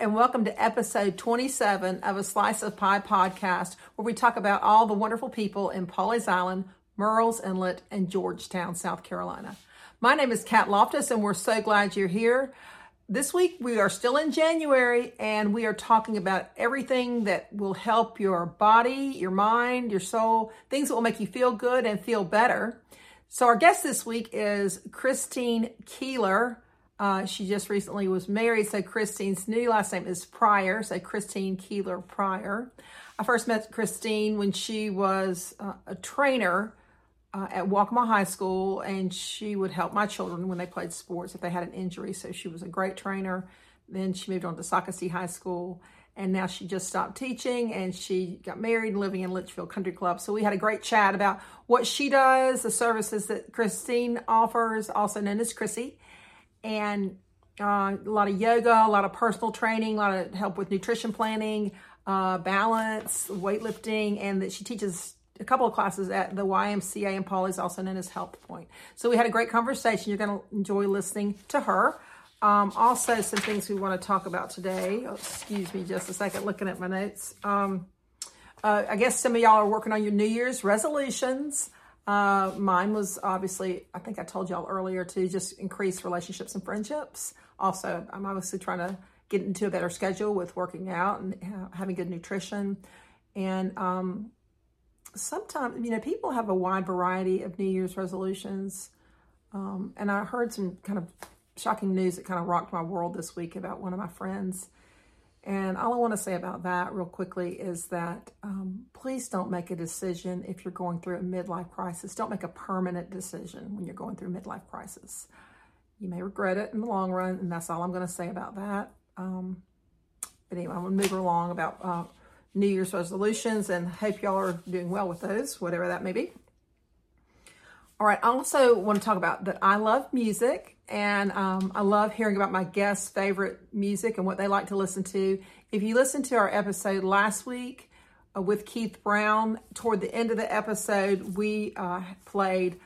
And welcome to episode 27 of a Slice of Pie podcast, where we talk about all the wonderful people in Pawleys Island, Murrells Inlet, and Georgetown, South Carolina. My name is Kat Loftus, and we're so glad you're here. This week, we are still in January, and we are talking about everything that will help your body, your mind, your soul, things that will make you feel good and feel better. So, our guest this week is Christine Keillor. Uh, she just recently was married, so Christine's new last name is Prior, so Christine Keillor Prior. I first met Christine when she was uh, a trainer uh, at Waccamaw High School, and she would help my children when they played sports if they had an injury. So she was a great trainer. Then she moved on to Socastee High School, and now she just stopped teaching and she got married and living in Litchfield Country Club. So we had a great chat about what she does, the services that Christine offers, also known as Chrissy and uh, a lot of yoga, a lot of personal training, a lot of help with nutrition planning, uh, balance, weightlifting, and that she teaches a couple of classes at the YMCA and in is also known as Healthpoint. So we had a great conversation. You're going to enjoy listening to her. Um, also, some things we want to talk about today. Oh, excuse me just a second, looking at my notes. Um, uh, I guess some of y'all are working on your New Year's resolutions. Uh, mine was obviously, I think I told y'all earlier, to just increase relationships and friendships. Also, I'm obviously trying to get into a better schedule with working out and having good nutrition. And um, sometimes, you know, people have a wide variety of New Year's resolutions. Um, and I heard some kind of shocking news that kind of rocked my world this week about one of my friends and all I want to say about that, real quickly, is that um, please don't make a decision if you're going through a midlife crisis. Don't make a permanent decision when you're going through midlife crisis. You may regret it in the long run, and that's all I'm going to say about that. Um, but anyway, I'm going to move along about uh, New Year's resolutions and hope y'all are doing well with those, whatever that may be. All right, I also want to talk about that I love music and um, I love hearing about my guests' favorite music and what they like to listen to. If you listened to our episode last week uh, with Keith Brown, toward the end of the episode, we uh, played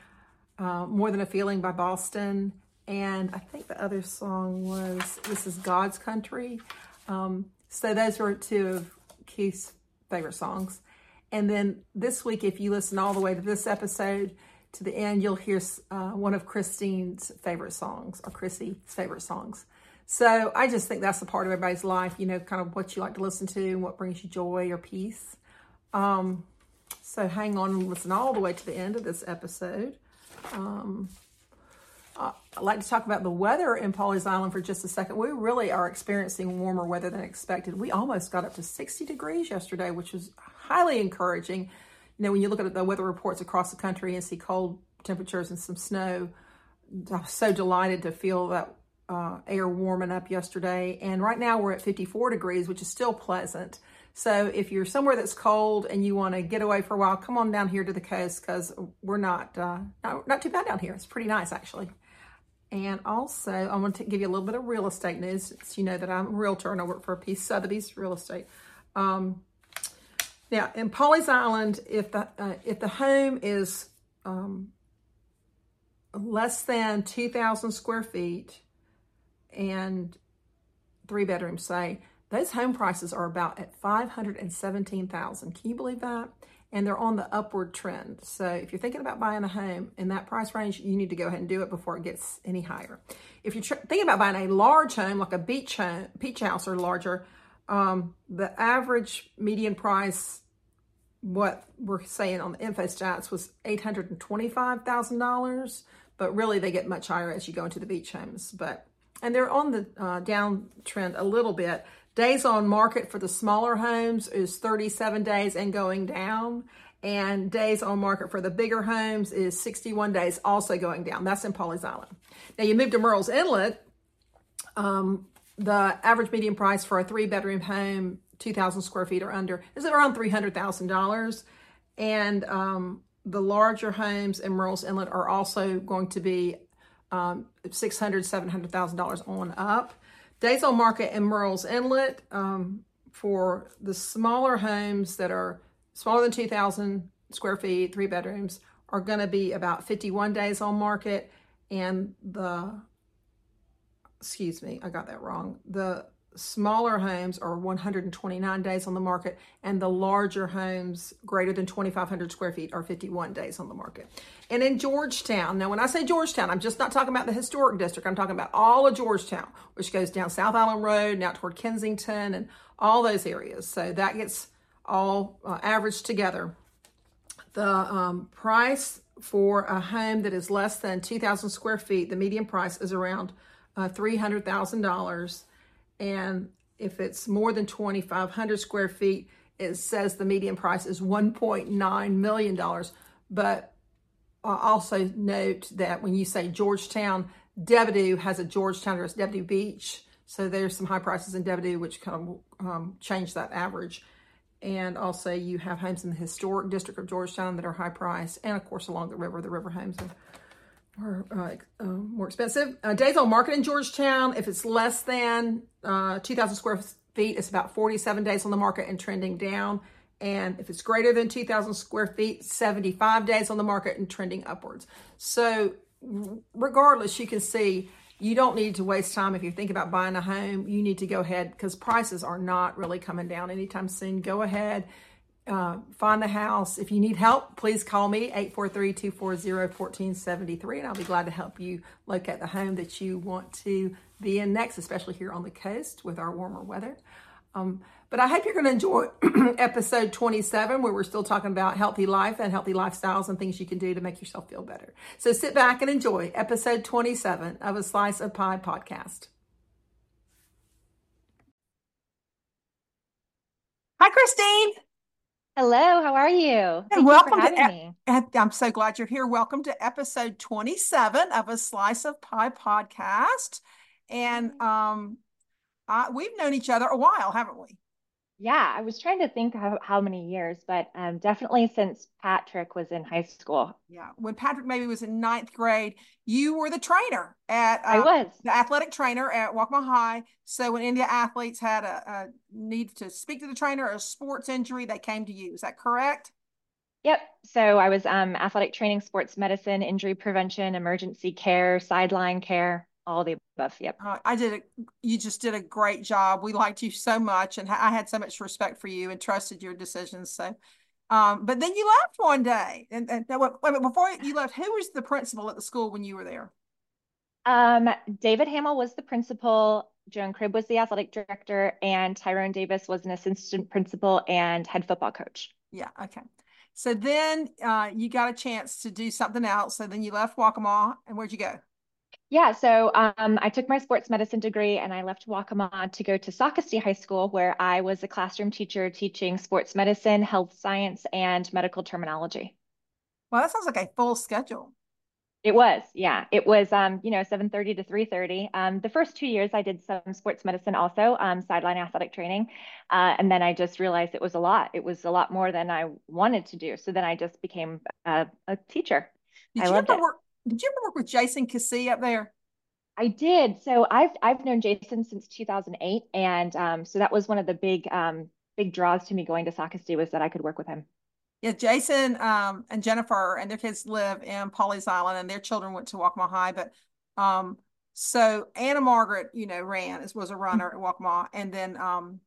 uh, More Than a Feeling by Boston. And I think the other song was This is God's Country. Um, so those were two of Keith's favorite songs. And then this week, if you listen all the way to this episode, to the end, you'll hear uh, one of Christine's favorite songs or Chrissy's favorite songs. So I just think that's a part of everybody's life, you know, kind of what you like to listen to and what brings you joy or peace. Um, so hang on and listen all the way to the end of this episode. Um, I'd like to talk about the weather in Pawleys Island for just a second. We really are experiencing warmer weather than expected. We almost got up to 60 degrees yesterday, which was highly encouraging you know, when you look at the weather reports across the country and see cold temperatures and some snow, I was so delighted to feel that uh, air warming up yesterday. And right now we're at 54 degrees, which is still pleasant. So if you're somewhere that's cold and you want to get away for a while, come on down here to the coast because we're not, uh, not, not too bad down here. It's pretty nice actually. And also, I want to give you a little bit of real estate news. So you know that I'm a realtor and I work for a Peace Sotheby's Real Estate. Um, now, in Pawleys Island, if the uh, if the home is um, less than 2,000 square feet and three bedrooms, say, those home prices are about at 517,000. Can you believe that? And they're on the upward trend. So if you're thinking about buying a home in that price range, you need to go ahead and do it before it gets any higher. If you're thinking about buying a large home, like a beach home, beach house or larger, um, the average median price, what we're saying on the info stats, was $825,000, but really they get much higher as you go into the beach homes. But and they're on the uh, downtrend a little bit. Days on market for the smaller homes is 37 days and going down. And days on market for the bigger homes is 61 days, also going down. That's in Pawleys Island. Now you move to Murrells Inlet, um, the average median price for a three bedroom home, 2,000 square feet or under, is around $300,000. And um, the larger homes in Murrells Inlet are also going to be um, $600,000, $700,000 on up. Days on market in Murrells Inlet um, for the smaller homes that are smaller than 2,000 square feet, three bedrooms, are going to be about 51 days on market. And the excuse me, I got that wrong. The smaller homes are 129 days on the market, and the larger homes greater than 2,500 square feet are 51 days on the market. And in Georgetown, now when I say Georgetown, I'm just not talking about the historic district. I'm talking about all of Georgetown, which goes down South Island Road out toward Kensington and all those areas. So that gets all uh, averaged together. The um, price for a home that is less than 2,000 square feet, the median price is around uh, $300,000 and if it's more than 2,500 square feet, it says the median price is $1.9 million. But uh, also note that when you say Georgetown, DeBordieu has a Georgetown, there's DeBordieu Beach. So there's some high prices in DeBordieu, which kind of um, change that average. And also you have homes in the historic district of Georgetown that are high priced. And of course, along the river, the river homes are or uh, uh, more expensive. Uh, days on market in Georgetown, if it's less than uh, 2,000 square feet, it's about 47 days on the market and trending down. And if it's greater than 2,000 square feet, 75 days on the market and trending upwards. So, regardless, you can see you don't need to waste time if you think about buying a home. You need to go ahead because prices are not really coming down anytime soon. Go ahead uh, find the house. If you need help, please call me 843-240-1473 and I'll be glad to help you locate the home that you want to be in next, especially here on the coast with our warmer weather. Um, but I hope you're going to enjoy episode 27 where we're still talking about healthy life and healthy lifestyles and things you can do to make yourself feel better. So sit back and enjoy episode 27 of a Slice of Pie podcast. Hi, Christine. Hello, how are you? Thank welcome you to, me. I'm so glad you're here. Welcome to episode 27 of a Slice of Pie podcast. And um, I, we've known each other a while, haven't we? Yeah, I was trying to think how, how many years, but um, definitely since Patrick was in high school. Yeah, when Patrick maybe was in ninth grade, you were the trainer at. Uh, I was the athletic trainer at Waccamaw High. So when India athletes had a, a need to speak to the trainer or a sports injury, they came to you. Is that correct? Yep. So I was um, athletic training, sports medicine, injury prevention, emergency care, sideline care all the above. Yep. Uh, I did. A, you just did a great job. We liked you so much, and I had so much respect for you and trusted your decisions. So, um, but then you left one day, and, and wait, wait, before you left, who was the principal at the school when you were there? Um, David Hamill was the principal. Joan Cribb was the athletic director, and Tyrone Davis was an assistant principal and head football coach. Yeah. Okay. So then uh, you got a chance to do something else. So then you left Waccamaw, and where'd you go? Yeah, so um, I took my sports medicine degree and I left Waccamaw to go to Socastee High School, where I was a classroom teacher teaching sports medicine, health science, and medical terminology. Well, that sounds like a full schedule. It was, yeah. It was, um, you know, 7.30 to 3.30. Um, the first two years I did some sports medicine also, um, sideline athletic training. Uh, and then I just realized it was a lot. It was a lot more than I wanted to do. So then I just became a, a teacher. Did I you ever it. work, did you ever work with Jason Cassee up there? I did. So I've I've known Jason since 2008, and um, so that was one of the big um, big draws to me going to Socastee was that I could work with him. Yeah, Jason um, and Jennifer and their kids live in Pawleys Island, and their children went to Waccamaw High. But um, so Anna Margaret, you know, ran as was a runner at Waccamaw, and then um,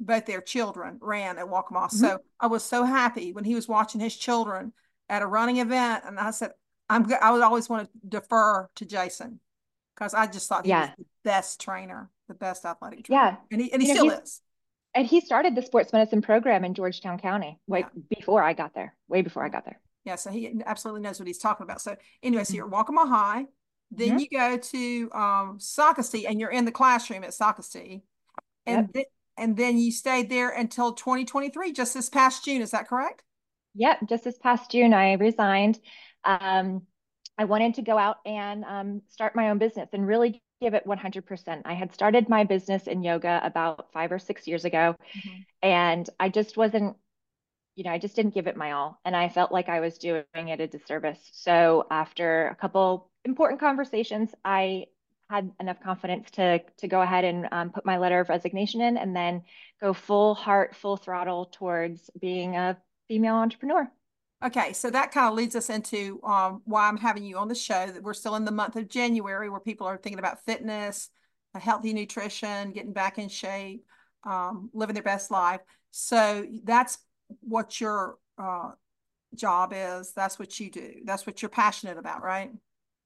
both their children ran at Waccamaw. Mm-hmm. So I was so happy when he was watching his children at a running event, and I said, I'm I would always want to defer to Jason because I just thought he yeah. was the best trainer, the best athletic trainer. Yeah, and he and he you still know, is. And he started the sports medicine program in Georgetown County, like yeah. before I got there, way before I got there. Yeah, so he absolutely knows what he's talking about. So anyway, so you're at Waccamaw High, then mm-hmm. you go to um Socastee, and you're in the classroom at Socastee, and yep. th- and then you stayed there until 2023, just this past June. Is that correct? Yep, just this past June, I resigned um, I wanted to go out and um, start my own business and really give it 100%. I had started my business in yoga about five or six years ago, mm-hmm. and I just wasn't, you know, I just didn't give it my all. And I felt like I was doing it a disservice. So after a couple important conversations, I had enough confidence to to go ahead and um, put my letter of resignation in and then go full heart full throttle towards being a female entrepreneur Okay, so that kind of leads us into um, why I'm having you on the show. That we're still in the month of January, where people are thinking about fitness, healthy nutrition, getting back in shape, um, living their best life. So that's what your uh, job is. That's what you do. That's what you're passionate about, right?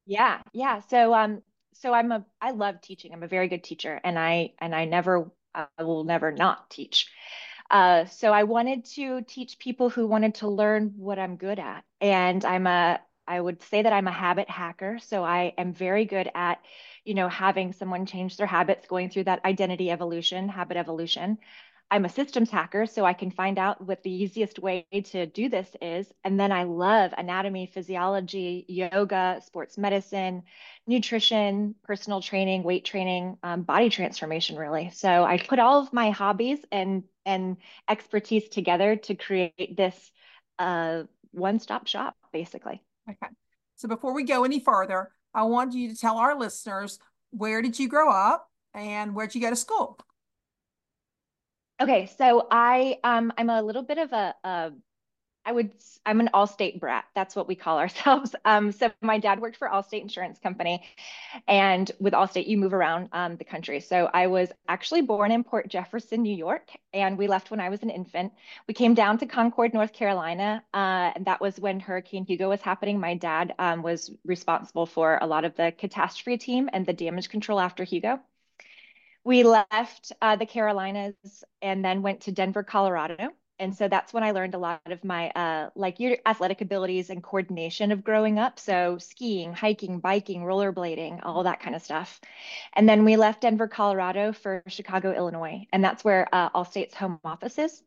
Yeah, yeah. So um, so I'm a I love teaching. I'm a very good teacher, and I and I never I will never not teach. Uh, so I wanted to teach people who wanted to learn what I'm good at, and I'm a I would say that I'm a habit hacker. So I am very good at, you know, having someone change their habits, going through that identity evolution, habit evolution. I'm a systems hacker, so I can find out what the easiest way to do this is. And then I love anatomy, physiology, yoga, sports medicine, nutrition, personal training, weight training, um, body transformation, really. So I put all of my hobbies and and expertise together to create this uh, one-stop shop, basically. Okay. So before we go any further, I want you to tell our listeners where did you grow up and where did you go to school? Okay, so I um I'm a little bit of a, a I would I'm an Allstate brat. That's what we call ourselves. Um, so my dad worked for Allstate Insurance Company, and with Allstate, you move around um, the country. So I was actually born in Port Jefferson, New York, and we left when I was an infant. We came down to Concord, North Carolina, uh, and that was when Hurricane Hugo was happening. My dad um, was responsible for a lot of the catastrophe team and the damage control after Hugo we left uh, the Carolinas and then went to Denver, Colorado. And so that's when I learned a lot of my uh, like your athletic abilities and coordination of growing up. So skiing, hiking, biking, rollerblading, all that kind of stuff. And then we left Denver, Colorado for Chicago, Illinois. And that's where uh, Allstate's home office is.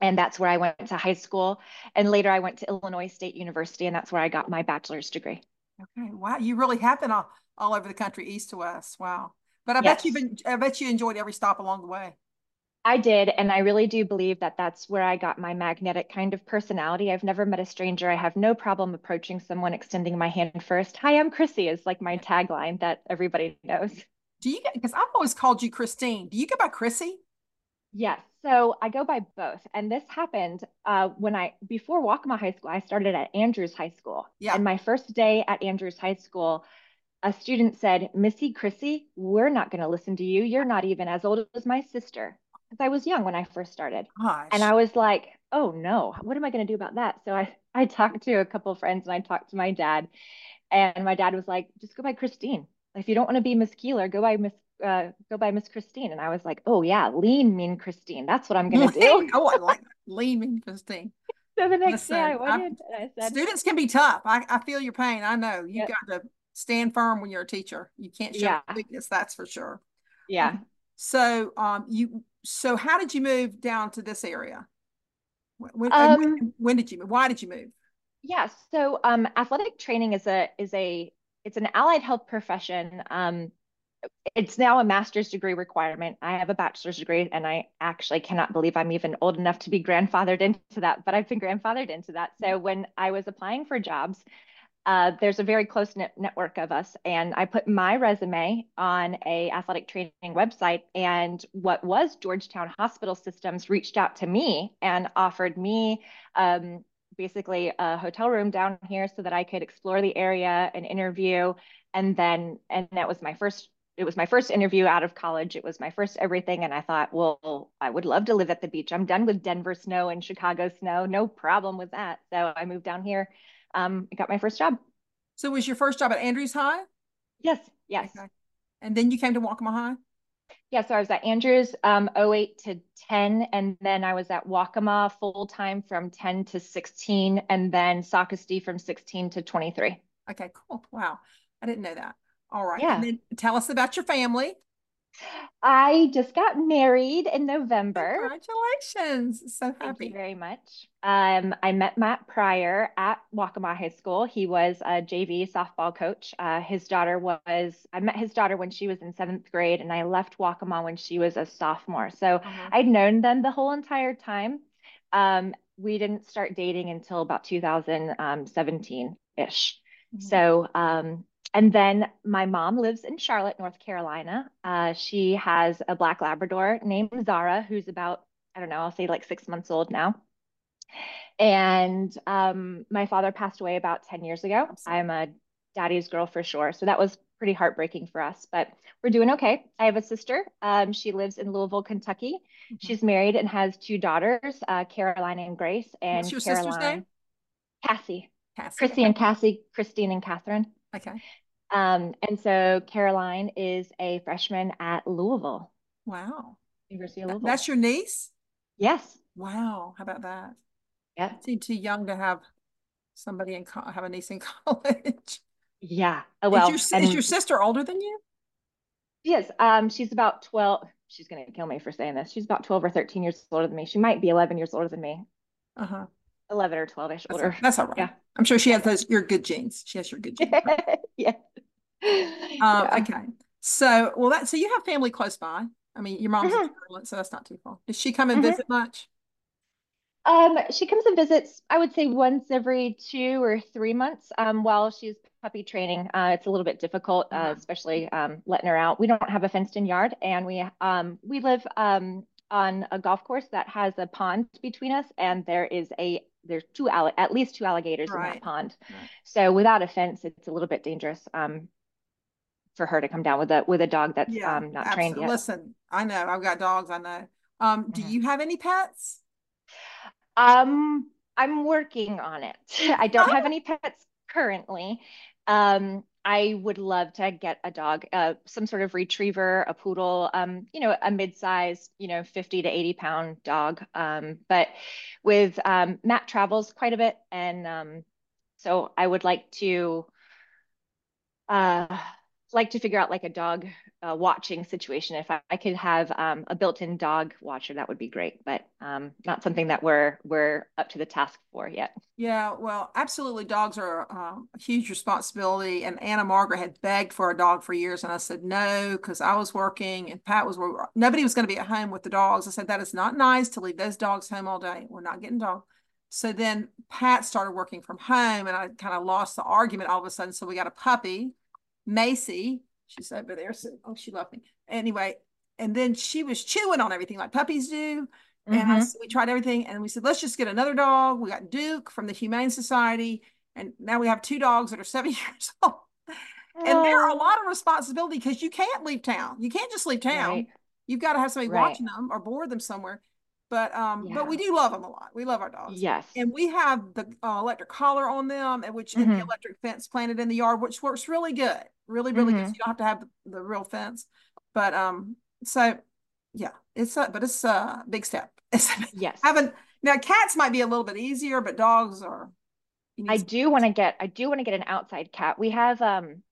And that's where I went to high school. And later I went to Illinois State University, and that's where I got my bachelor's degree. Okay. Wow. You really have been all, all over the country, east to west. Wow. But I yes. bet you've been, I bet you enjoyed every stop along the way. I did. And I really do believe that that's where I got my magnetic kind of personality. I've never met a stranger. I have no problem approaching someone, extending my hand first. Hi, I'm Chrissy is like my tagline that everybody knows. Do you get, because I've always called you Christine. Do you go by Chrissy? Yes. So I go by both. And this happened uh, when I, before Waccamaw High School, I started at Andrews High School. Yeah. And my first day at Andrews High School, a student said, Missy Chrissy, we're not going to listen to you. You're not even as old as my sister. Because I was young when I first started. Gosh. And I was like, oh no, what am I going to do about that? So I, I talked to a couple of friends and I talked to my dad. And my dad was like, just go by Christine. If you don't want to be Miss Keillor, go by Miss uh, go by Miss Christine. And I was like, oh yeah, lean mean Christine. That's what I'm gonna do. oh, I like lean mean Christine. So the next Listen, day I went I, and I said, students can be tough. I, I feel your pain. I know you yep. got to stand firm when you're a teacher. You can't show yeah. weakness, that's for sure. Yeah. Um, so um you so how did you move down to this area? When, um, when, when did you move? Why did you move? Yeah, so um athletic training is a is a it's an allied health profession. Um it's now a master's degree requirement. I have a bachelor's degree, and I actually cannot believe I'm even old enough to be grandfathered into that, but I've been grandfathered into that. So when I was applying for jobs, uh, there's a very close net network of us and i put my resume on a athletic training website and what was georgetown hospital systems reached out to me and offered me um, basically a hotel room down here so that i could explore the area and interview and then and that was my first it was my first interview out of college. It was my first everything and i thought well i would love to live at the beach. I'm done with denver snow and chicago snow. No problem with that. So i moved down here um, I got my first job. So was your first job at Andrews High? Yes, yes. Okay. And then you came to Waccamaw High? Yeah, so I was at Andrews um, 08 to 10, and then I was at Waccamaw full time from 10 to 16, and then Socastee from 16 to 23. Okay, cool. Wow. I didn't know that. All right. Yeah. And then tell us about your family. I just got married in November. Congratulations. So happy. Thank you very much. Um, I met Matt Prior at Waccamaw High School. He was a JV softball coach. Uh, his daughter was, I met his daughter when she was in seventh grade, and I left Waccamaw when she was a sophomore. So uh-huh. I'd known them the whole entire time. Um, we didn't start dating until about 2017 ish. Mm-hmm. So um, and then my mom lives in Charlotte, North Carolina. Uh, she has a black Labrador named Zara, who's about, I don't know, I'll say like six months old now. And um, my father passed away about 10 years ago. I'm a daddy's girl for sure. So that was pretty heartbreaking for us, but we're doing okay. I have a sister. Um, she lives in Louisville, Kentucky. Mm-hmm. She's married and has two daughters, uh, Caroline and Grace. And What's your Caroline, sister's name? Cassie. Cassie. Chrissy okay. and Cassie, Christine and Catherine. Okay. Um, and so Caroline is a freshman at Louisville. Wow. University of Louisville. That's your niece? Yes. Wow. How about that? Yeah. Seem too young to have somebody in co- have a niece in college. Yeah. Oh, well, is your, is your sister older than you? Yes. Um, she's about 12. She's going to kill me for saying this. She's about 12 or 13 years older than me. She might be 11 years older than me. Uh huh. 11 or 12 ish older. That's, that's all right. Yeah. I'm sure she has those, your good genes. She has your good genes. yeah. Um, yeah. Okay. So, well, that, so you have family close by. I mean, your mom's mm-hmm. in Charlotte, so that's not too far. Does she come and mm-hmm. visit much? Um, she comes and visits, I would say once every two or three months um, while she's puppy training. Uh, it's a little bit difficult, uh, uh-huh. especially um, letting her out. We don't have a fenced in yard and we um, we live um, on a golf course that has a pond between us and there is a there's two at least two alligators right. in that pond. Right. So without a fence, it's a little bit dangerous um, for her to come down with a with a dog that's yeah, um, not absolutely. trained yet. Listen, I know I've got dogs. I know. Um, do mm-hmm. you have any pets? Um, I'm working on it. I don't have any pets currently. Um, I would love to get a dog, uh, some sort of retriever, a poodle, um, you know, a mid-sized, you know, 50 to 80 pound dog. Um, but with um, Matt travels quite a bit. And um, so I would like to uh, like to figure out like a dog uh, watching situation. If I, I could have um, a built-in dog watcher, that would be great. But um, not something that we're we're up to the task for yet. Yeah, well, absolutely, dogs are uh, a huge responsibility. And Anna Margaret had begged for a dog for years, and I said no because I was working and Pat was nobody was going to be at home with the dogs. I said that is not nice to leave those dogs home all day. We're not getting dogs. So then Pat started working from home, and I kind of lost the argument all of a sudden. So we got a puppy Macy. She's over there. So, oh, she loved me. Anyway, and then she was chewing on everything like puppies do. Mm-hmm. And I, we tried everything. And we said, let's just get another dog. We got Duke from the Humane Society. And now we have two dogs that are seven years old. Oh. And there are a lot of responsibility because you can't leave town. You can't just leave town. Right. You've got to have somebody right. watching them or board them somewhere. But um, yeah. but we do love them a lot. We love our dogs. Yes. And we have the uh, electric collar on them, and which mm-hmm. and the electric fence planted in the yard, which works really good. Really, really mm-hmm. good. So you don't have to have the, the, real fence. But um, so yeah, it's a but it's a big step. It's yes. Having now cats might be a little bit easier, but dogs are. I do want to get I do want to get an outside cat. We have um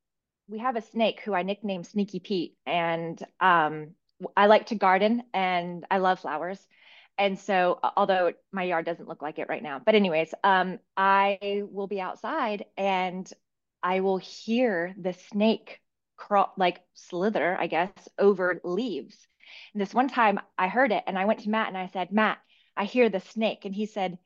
we have a snake who I nicknamed Sneaky Pete, and um I like to garden and I love flowers and so although my yard doesn't look like it right now but anyways um, i will be outside and i will hear the snake crawl like slither i guess over leaves. And this one time i heard it and i went to matt and i said matt i hear the snake. And he said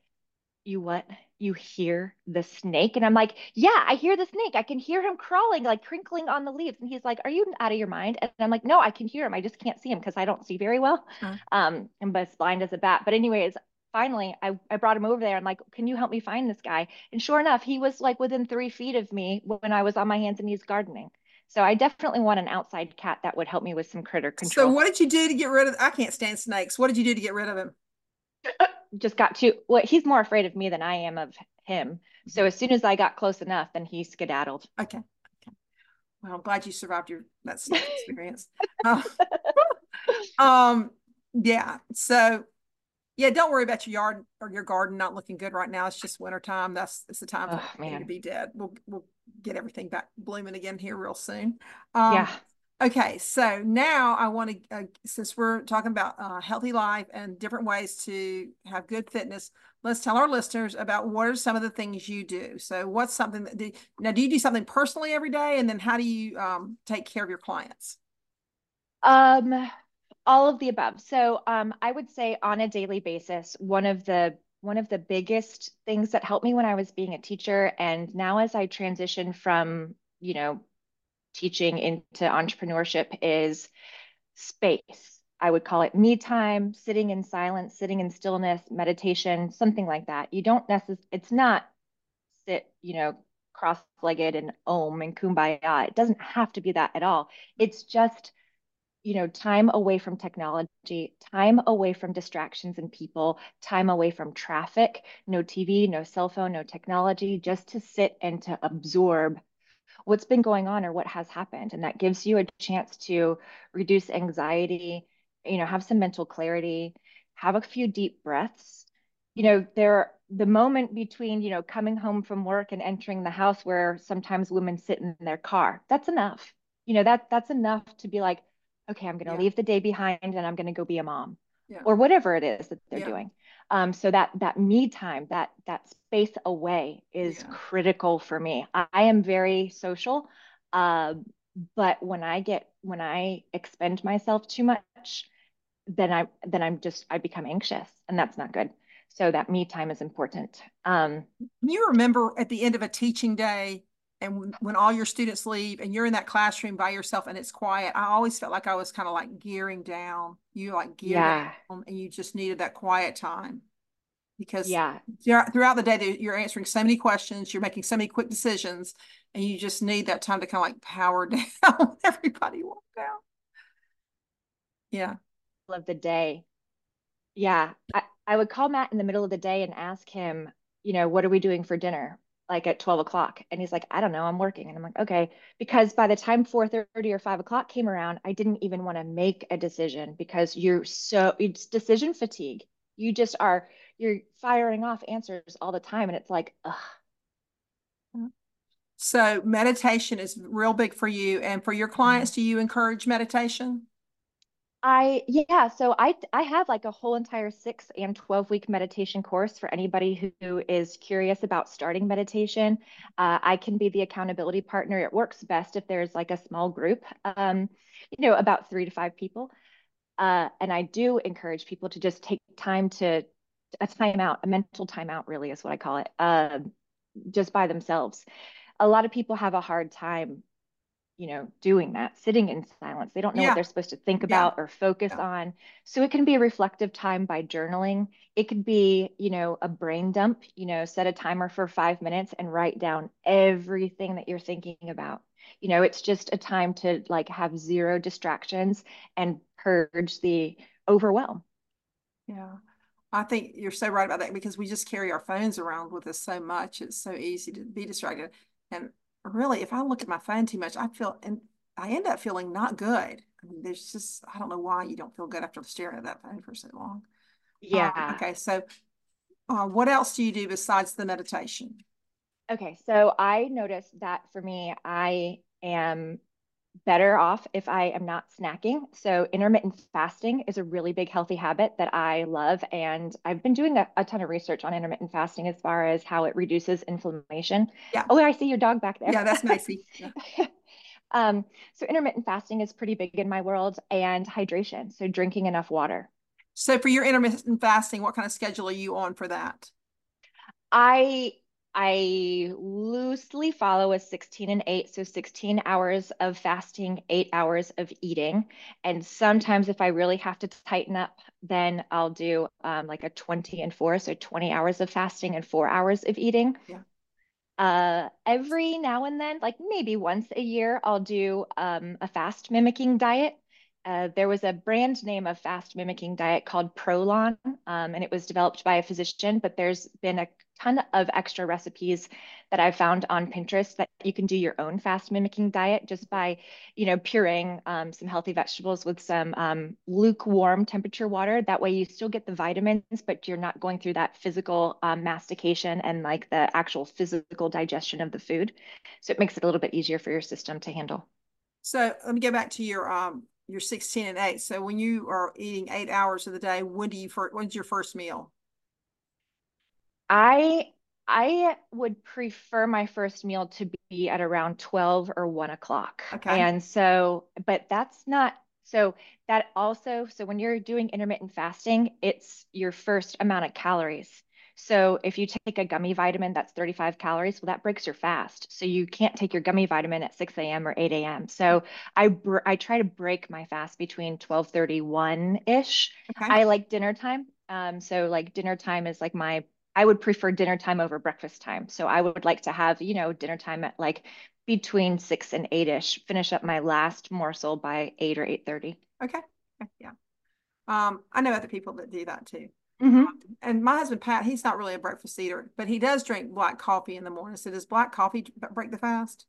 you what you hear the snake and i'm like yeah i hear the snake i can hear him crawling like crinkling on the leaves and he's like are you out of your mind and i'm like no i can hear him i just can't see him because i don't see very well uh-huh. um and as blind as a bat but anyways finally I, I brought him over there i'm like can you help me find this guy and sure enough he was like within three feet of me when i was on my hands and knees gardening so I definitely want an outside cat that would help me with some critter control. So what did you do to get rid of? I can't stand snakes. What did you do to get rid of him? just got too well he's more afraid of me than i am of him. So as soon as i got close enough then he skedaddled. Okay okay. Well i'm glad you survived your that experience. Uh, um yeah so yeah don't worry about your yard or your garden not looking good right now. It's just winter time that's it's the time for oh, man. to be dead. We'll we'll get everything back blooming again here real soon. Um, yeah Okay, so now I want to, uh, since we're talking about uh, healthy life and different ways to have good fitness, let's tell our listeners about what are some of the things you do. So, what's something that do, now do you do something personally every day, and then how do you um, take care of your clients? Um, all of the above. So, um, I would say on a daily basis, one of the one of the biggest things that helped me when I was being a teacher, and now as I transition from you know teaching into entrepreneurship is space. I would call it me time, sitting in silence, sitting in stillness, meditation, something like that. You don't necessarily, it's not sit, you know, cross-legged and om and kumbaya. It doesn't have to be that at all. It's just, you know, time away from technology, time away from distractions and people, time away from traffic, no TV, no cell phone, no technology, just to sit and to absorb what's been going on or what has happened. And that gives you a chance to reduce anxiety, you know, have some mental clarity, have a few deep breaths. You know, there the moment between, you know, coming home from work and entering the house where sometimes women sit in their car. That's enough. You know, that that's enough to be like, okay, I'm going to yeah. leave the day behind and I'm going to go be a mom. Yeah. Or whatever it is that they're yeah. doing. Um, so that that me time, that that space away is critical for me. I, I am very social. Uh, but when I get when I expend myself too much, then I then I'm just I become anxious, and that's not good. So that me time is important. Um, Can you remember at the end of a teaching day, and when, when all your students leave, and you're in that classroom by yourself, and it's quiet? I always felt like I was kind of like gearing down. You like gearing yeah. down, and you just needed that quiet time because yeah throughout the day you're answering so many questions you're making so many quick decisions and you just need that time to kind of like power down everybody walk down yeah of the day. Yeah. I, I would call Matt in the middle of the day and ask him, you know, what are we doing for dinner? Like at 12 o'clock. And he's like, I don't know, I'm working. And I'm like, okay. Because by the time 4:30 or 5 o'clock came around, I didn't even want to make a decision because you're so it's decision fatigue. You just are you're firing off answers all the time. And it's like, ugh. So meditation is real big for you. And for your clients, mm-hmm. do you encourage meditation? I yeah, so I I have like a whole entire 6 and 12 week meditation course for anybody who is curious about starting meditation. Uh, I can be the accountability partner. It works best if there's like a small group, um, you know, about three to five people. Uh, and I do encourage people to just take time to a timeout, a mental timeout, really is what I call it, uh, just by themselves. A lot of people have a hard time you know, doing that, sitting in silence. They don't know yeah. what they're supposed to think about yeah. or focus yeah. on. So it can be a reflective time by journaling. It could be, you know, a brain dump, you know, set a timer for five minutes and write down everything that you're thinking about. You know, it's just a time to like have zero distractions and purge the overwhelm. Yeah. I think you're so right about that because we just carry our phones around with us so much. It's so easy to be distracted. And really, if I look at my phone too much, I feel and I end up feeling not good. I mean, there's just I don't know why you don't feel good after staring at that phone for so long. Yeah. Um, okay. So, uh, what else do you do besides the meditation? Okay. So I noticed that for me, I am better off if I am not snacking. So, intermittent fasting is a really big healthy habit that I love. And I've been doing a, a ton of research on intermittent fasting as far as how it reduces inflammation. Yeah. Oh, I see your dog back there. Yeah, that's Macy. Yeah. um, so, intermittent fasting is pretty big in my world and hydration. So, drinking enough water. So, for your intermittent fasting, what kind of schedule are you on for that? I I loosely follow a 16 and 8, so 16 hours of fasting, eight hours of eating. And sometimes, if I really have to tighten up, then I'll do um, like a 20 and 4, so 20 hours of fasting and four hours of eating. Yeah. Uh, every now and then, like maybe once a year, I'll do um, a fast mimicking diet. Uh, there was a brand name of fast mimicking diet called Prolon, um, and it was developed by a physician, but there's been a ton of extra recipes that I've found on Pinterest that you can do your own fast mimicking diet just by, you know, pureeing um, some healthy vegetables with some um, lukewarm temperature water. That way you still get the vitamins, but you're not going through that physical um, mastication and like the actual physical digestion of the food. So it makes it a little bit easier for your system to handle. So let me get back to your um your 16 and 8. So when you are eating eight hours of the day, when do you first when's your first meal? I I would prefer my first meal to be at around 12 or 1 o'clock. Okay. And so, but that's not so that also, so when you're doing intermittent fasting, it's your first amount of calories. So if you take a gummy vitamin that's 35 calories, well, that breaks your fast. So you can't take your gummy vitamin at 6 a.m. or 8 a.m. So I br- I try to break my fast between 12:31 ish. Okay. I like dinner time. Um, so like dinner time is like my I would prefer dinner time over breakfast time. So I would like to have, you know, dinner time at like between six and eight ish, finish up my last morsel by eight or eight thirty. Okay. Yeah. Um, I know other people that do that too. Mm-hmm. And my husband Pat, he's not really a breakfast eater, but he does drink black coffee in the morning. So does black coffee break the fast?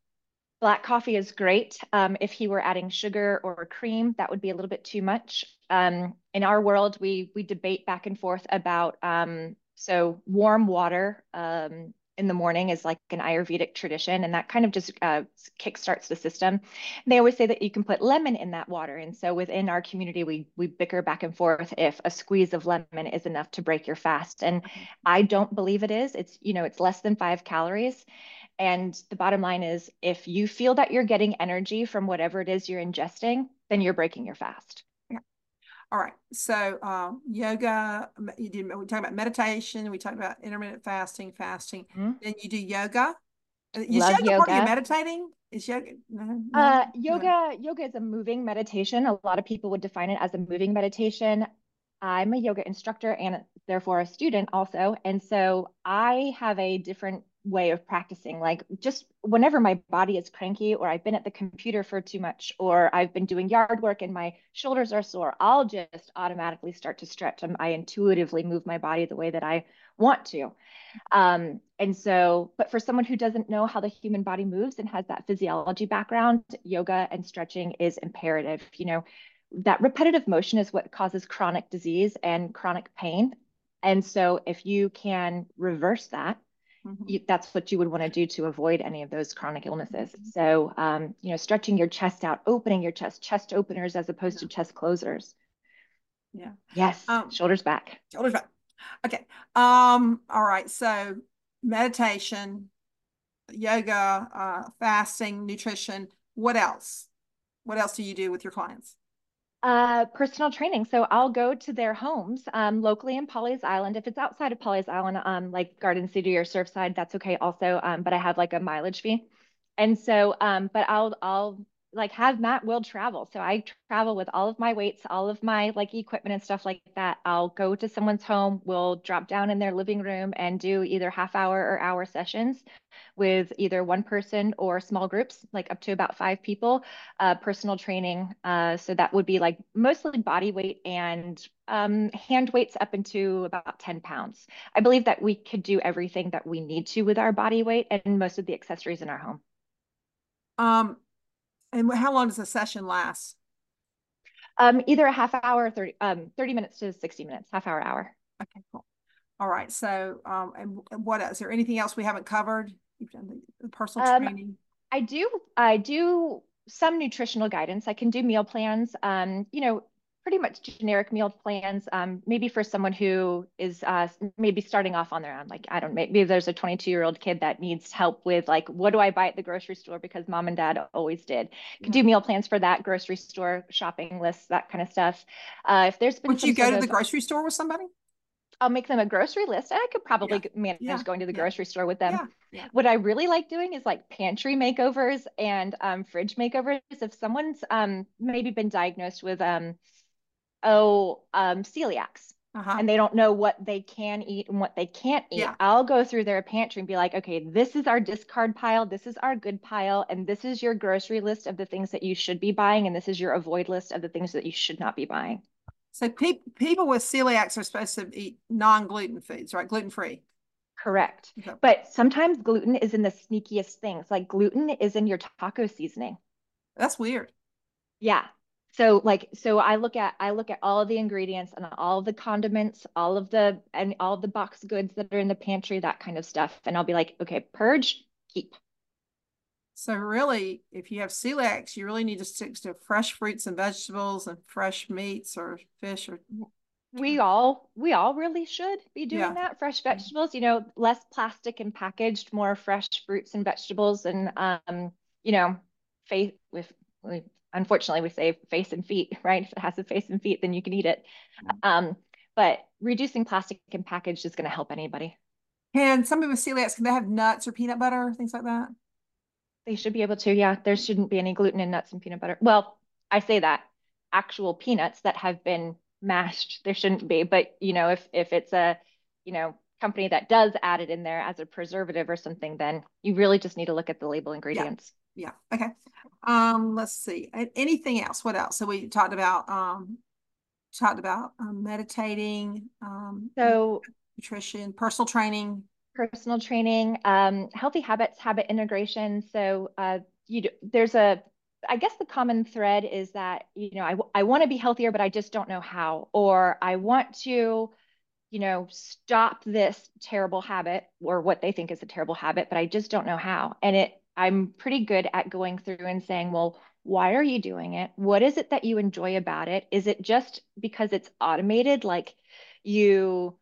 Black coffee is great. Um, if he were adding sugar or cream, that would be a little bit too much. Um, in our world, we we debate back and forth about um, so warm water um, in the morning is like an Ayurvedic tradition, and that kind of just uh, kickstarts the system. And they always say that you can put lemon in that water, and so within our community, we we bicker back and forth if a squeeze of lemon is enough to break your fast, and I don't believe it is. It's you know it's less than five calories. And the bottom line is if you feel that you're getting energy from whatever it is you're ingesting, then you're breaking your fast. All right. So um, yoga, you did, we talked about meditation. We talked about intermittent fasting, fasting. Mm-hmm. Then you do yoga. Uh, is Love yoga, yoga. part of meditating? Is yoga? No, no, uh, yoga, no. yoga is a moving meditation. A lot of people would define it as a moving meditation. I'm a yoga instructor and therefore a student also. And so I have a different way of practicing. Like just whenever my body is cranky or I've been at the computer for too much or I've been doing yard work and my shoulders are sore, I'll just automatically start to stretch. and I intuitively move my body the way that I want to. Um, and so, but for someone who doesn't know how the human body moves and has that physiology background, yoga and stretching is imperative. You know, that repetitive motion is what causes chronic disease and chronic pain. And so, if you can reverse that, mm-hmm. you, that's what you would want to do to avoid any of those chronic illnesses. Mm-hmm. So, um, you know, stretching your chest out, opening your chest, chest openers as opposed yeah. to chest closers. Yeah. Yes. Um, shoulders back. Shoulders back. Okay. Um. All right. So, meditation, yoga, uh, fasting, nutrition. What else? What else do you do with your clients? Uh, personal training. So I'll go to their homes um, locally in Pawleys Island. If it's outside of Pawleys Island, um, like Garden City or Surfside, that's okay also. Um, but I have like a mileage fee, and so um, but I'll I'll like have Matt will travel. So I travel with all of my weights, all of my like equipment and stuff like that. I'll go to someone's home, we'll drop down in their living room and do either half hour or hour sessions with either one person or small groups, like up to about five people, uh, personal training. Uh, so that would be like mostly body weight and um, hand weights up into about 10 pounds. I believe that we could do everything that we need to with our body weight and most of the accessories in our home. Um, and how long does a session last? Um, either a half hour, 30, um, 30 minutes to 60 minutes, half hour, hour. Okay, cool. All right. So, um, and what else? Is there anything else we haven't covered? You've done the, personal um, training. I do, I do some nutritional guidance. I can do meal plans. Um, you know, pretty much generic meal plans, um, maybe for someone who is uh, maybe starting off on their own. Like, I don't know, maybe there's a 22 year old kid that needs help with like, what do I buy at the grocery store because mom and dad always did. Could do meal plans for that, grocery store shopping lists, that kind of stuff. Uh, if there's been Would you go to the grocery store with somebody? I'll make them a grocery list and I could probably yeah. manage yeah. going to the grocery store with them. Yeah. What I really like doing is like pantry makeovers and um, fridge makeovers. If someone's um, maybe been diagnosed with um, oh, um, celiacs. Uh-huh. And they don't know what they can eat and what they can't eat. Yeah. I'll go through their pantry and be like, okay, this is our discard pile, this is our good pile, and this is your grocery list of the things that you should be buying, and this is your avoid list of the things that you should not be buying. So pe- people with celiacs are supposed to eat non-gluten foods, right? Gluten free. Correct. Okay. But sometimes gluten is in the sneakiest things. Like gluten is in your taco seasoning. That's weird. Yeah so like so i look at i look at all of the ingredients and all of the condiments all of the and all of the box goods that are in the pantry that kind of stuff. And i'll be like okay purge keep. So really if you have celiacs you really need to stick to fresh fruits and vegetables and fresh meats or fish or we all we all really should be doing yeah. that fresh vegetables you know less plastic and packaged more fresh fruits and vegetables and um you know faith with unfortunately we say face and feet right? If it has a face and feet then you can eat it. Um, but reducing plastic and packaged is going to help anybody. Can somebody with celiacs can they have nuts or peanut butter things like that? They should be able to yeah. There shouldn't be any gluten in nuts and peanut butter. Well i say that actual peanuts that have been mashed there shouldn't be. But you know if if it's a you know company that does add it in there as a preservative or something, then you really just need to look at the label ingredients. Yeah. Okay. Um, let's see. Anything else? What else? So we talked about um talked about um, meditating, um, so nutrition, personal training, personal training, um, healthy habits, habit integration. So uh, you do, there's a I guess the common thread is that you know I I want to be healthier, but I just don't know how, or I want to you know stop this terrible habit or what they think is a terrible habit, but I just don't know how. And it I'm pretty good at going through and saying, well, why are you doing it? What is it that you enjoy about it? Is it just because it's automated, like you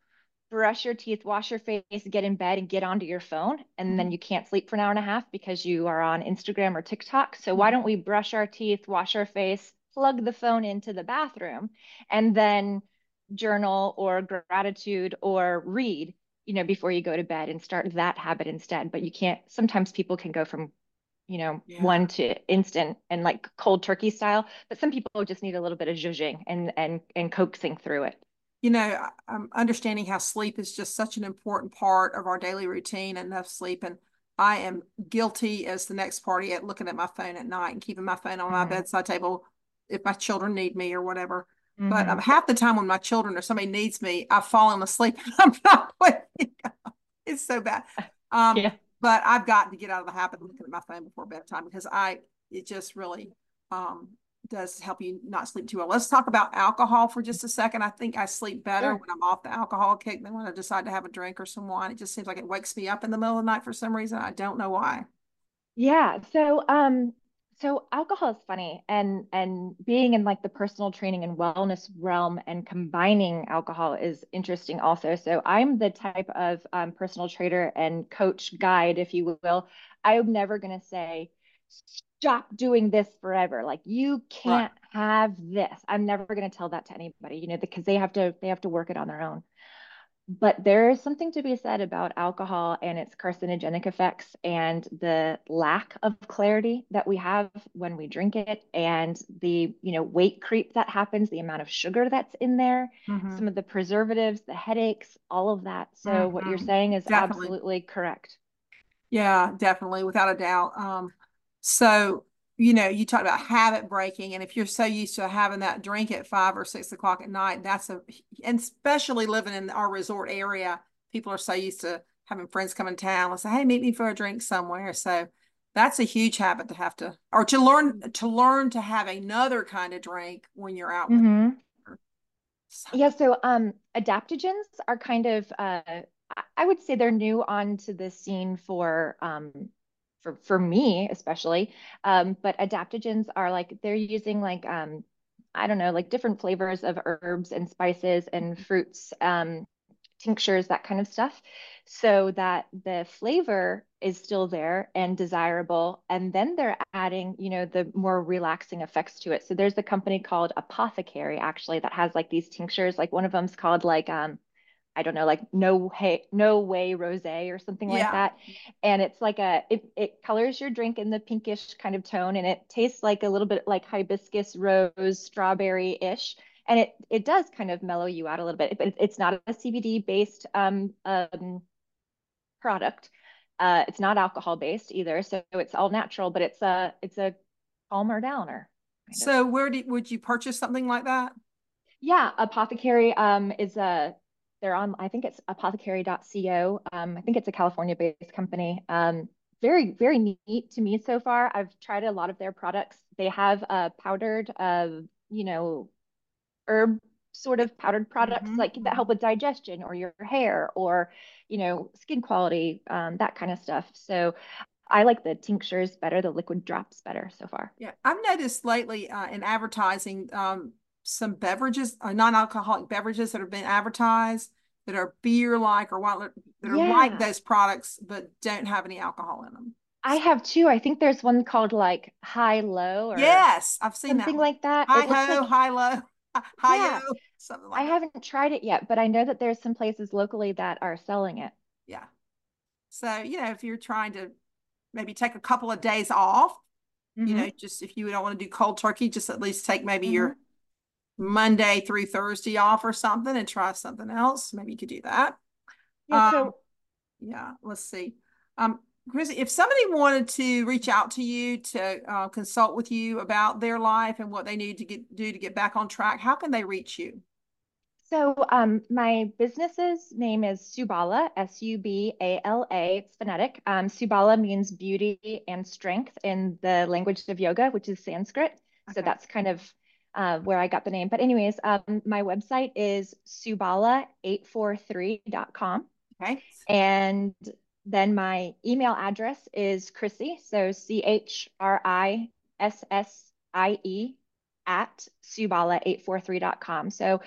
brush your teeth, wash your face, get in bed, and get onto your phone, and then mm-hmm. you can't sleep for an hour and a half because you are on Instagram or TikTok? So why mm-hmm. don't we brush our teeth, wash our face, plug the phone into the bathroom, and then journal or gratitude or read? You know before you go to bed and start that habit instead but you can't sometimes people can go from you know, yeah. one to instant and like cold turkey style. But some people just need a little bit of zhuzhing and and and coaxing through it. You know, I'm understanding how sleep is just such an important part of our daily routine, enough sleep. And I am guilty as the next party at looking at my phone at night and keeping my phone on mm-hmm. my bedside table if my children need me or whatever. Mm-hmm. But um, half the time when my children or somebody needs me, I've fallen asleep and I'm not waking up. It's so bad. Um, yeah but I've got to get out of the habit of looking at my phone before bedtime because I it just really um, does help you not sleep too well. Let's talk about alcohol for just a second. I think I sleep better sure. when I'm off the alcohol kick than when I decide to have a drink or some wine. It just seems like it wakes me up in the middle of the night for some reason. I don't know why. Yeah. So um so alcohol is funny and and being in like the personal training and wellness realm and combining alcohol is interesting also. So i'm the type of um, personal trainer and coach guide if you will. I'm never going to say stop doing this forever. Like you can't right. have this. I'm never going to tell that to anybody you know because they have to they have to work it on their own but there is something to be said about alcohol and its carcinogenic effects and the lack of clarity that we have when we drink it and the you know weight creep that happens the amount of sugar that's in there mm-hmm. some of the preservatives the headaches all of that so mm-hmm. what you're mm-hmm. saying is definitely. absolutely correct yeah definitely without a doubt um, so you know, you talked about habit breaking, and if you're so used to having that drink at five or six o'clock at night, that's a, and especially living in our resort area, people are so used to having friends come in town and say, "Hey, meet me for a drink somewhere." So that's a huge habit to have to, or to learn to learn to have another kind of drink when you're out. Mm-hmm. So. Yeah. So, um, adaptogens are kind of, uh, I would say they're new onto the scene for um, for for me especially. Um, but adaptogens are like they're using like um, I don't know, like different flavors of herbs and spices and mm-hmm. fruits, um, tinctures, that kind of stuff, so that the flavor is still there and desirable. And then they're adding, you know, the more relaxing effects to it. So there's a company called Apothecary actually that has like these tinctures. Like one of them's called like um, I don't know, like no hey, no way rosé or something yeah. like that. And it's like a it, it colors your drink in the pinkish kind of tone and it tastes like a little bit like hibiscus rose strawberry ish. And it it does kind of mellow you out a little bit, but it's not a CBD based um, um, product. Uh, it's not alcohol based either, so it's all natural, but it's a it's a calmer downer. So of. where did would you purchase something like that? Yeah, Apothecary um, is a they're on, I think it's apothecary.co. Um, I think it's a California based company. Um, very, very neat to me so far. I've tried a lot of their products. They have uh, powdered, uh, you know, herb sort of powdered products mm-hmm. like that help with digestion or your hair or, you know, skin quality, um, that kind of stuff. So I like the tinctures better, the liquid drops better so far. Yeah, I've noticed lately uh, in advertising, um, some beverages, uh, non-alcoholic beverages that have been advertised that are beer-like or what that are yeah. like those products but don't have any alcohol in them. I have two. I think there's one called like high low or yes, I've seen something that like that. High ho, like, high low, high yeah. something like. I that. haven't tried it yet, but I know that there's some places locally that are selling it. Yeah. So you know, if you're trying to maybe take a couple of days off, mm-hmm. you know, just if you don't want to do cold turkey, just at least take maybe mm-hmm. your Monday through Thursday off or something and try something else. Maybe you could do that. Yeah, so um, yeah, let's see. Um, Chrissie, if somebody wanted to reach out to you to uh, consult with you about their life and what they need to get do to get back on track, how can they reach you? So um, my business's name is Subala, S-U-B-A-L-A. It's phonetic. Um, Subala means beauty and strength in the language of yoga, which is Sanskrit. Okay. So that's kind of uh, where I got the name. But anyways, um, my website is subala843.com. Okay. And then my email address is Chrissie, so C H R I S S I E at subala843.com. So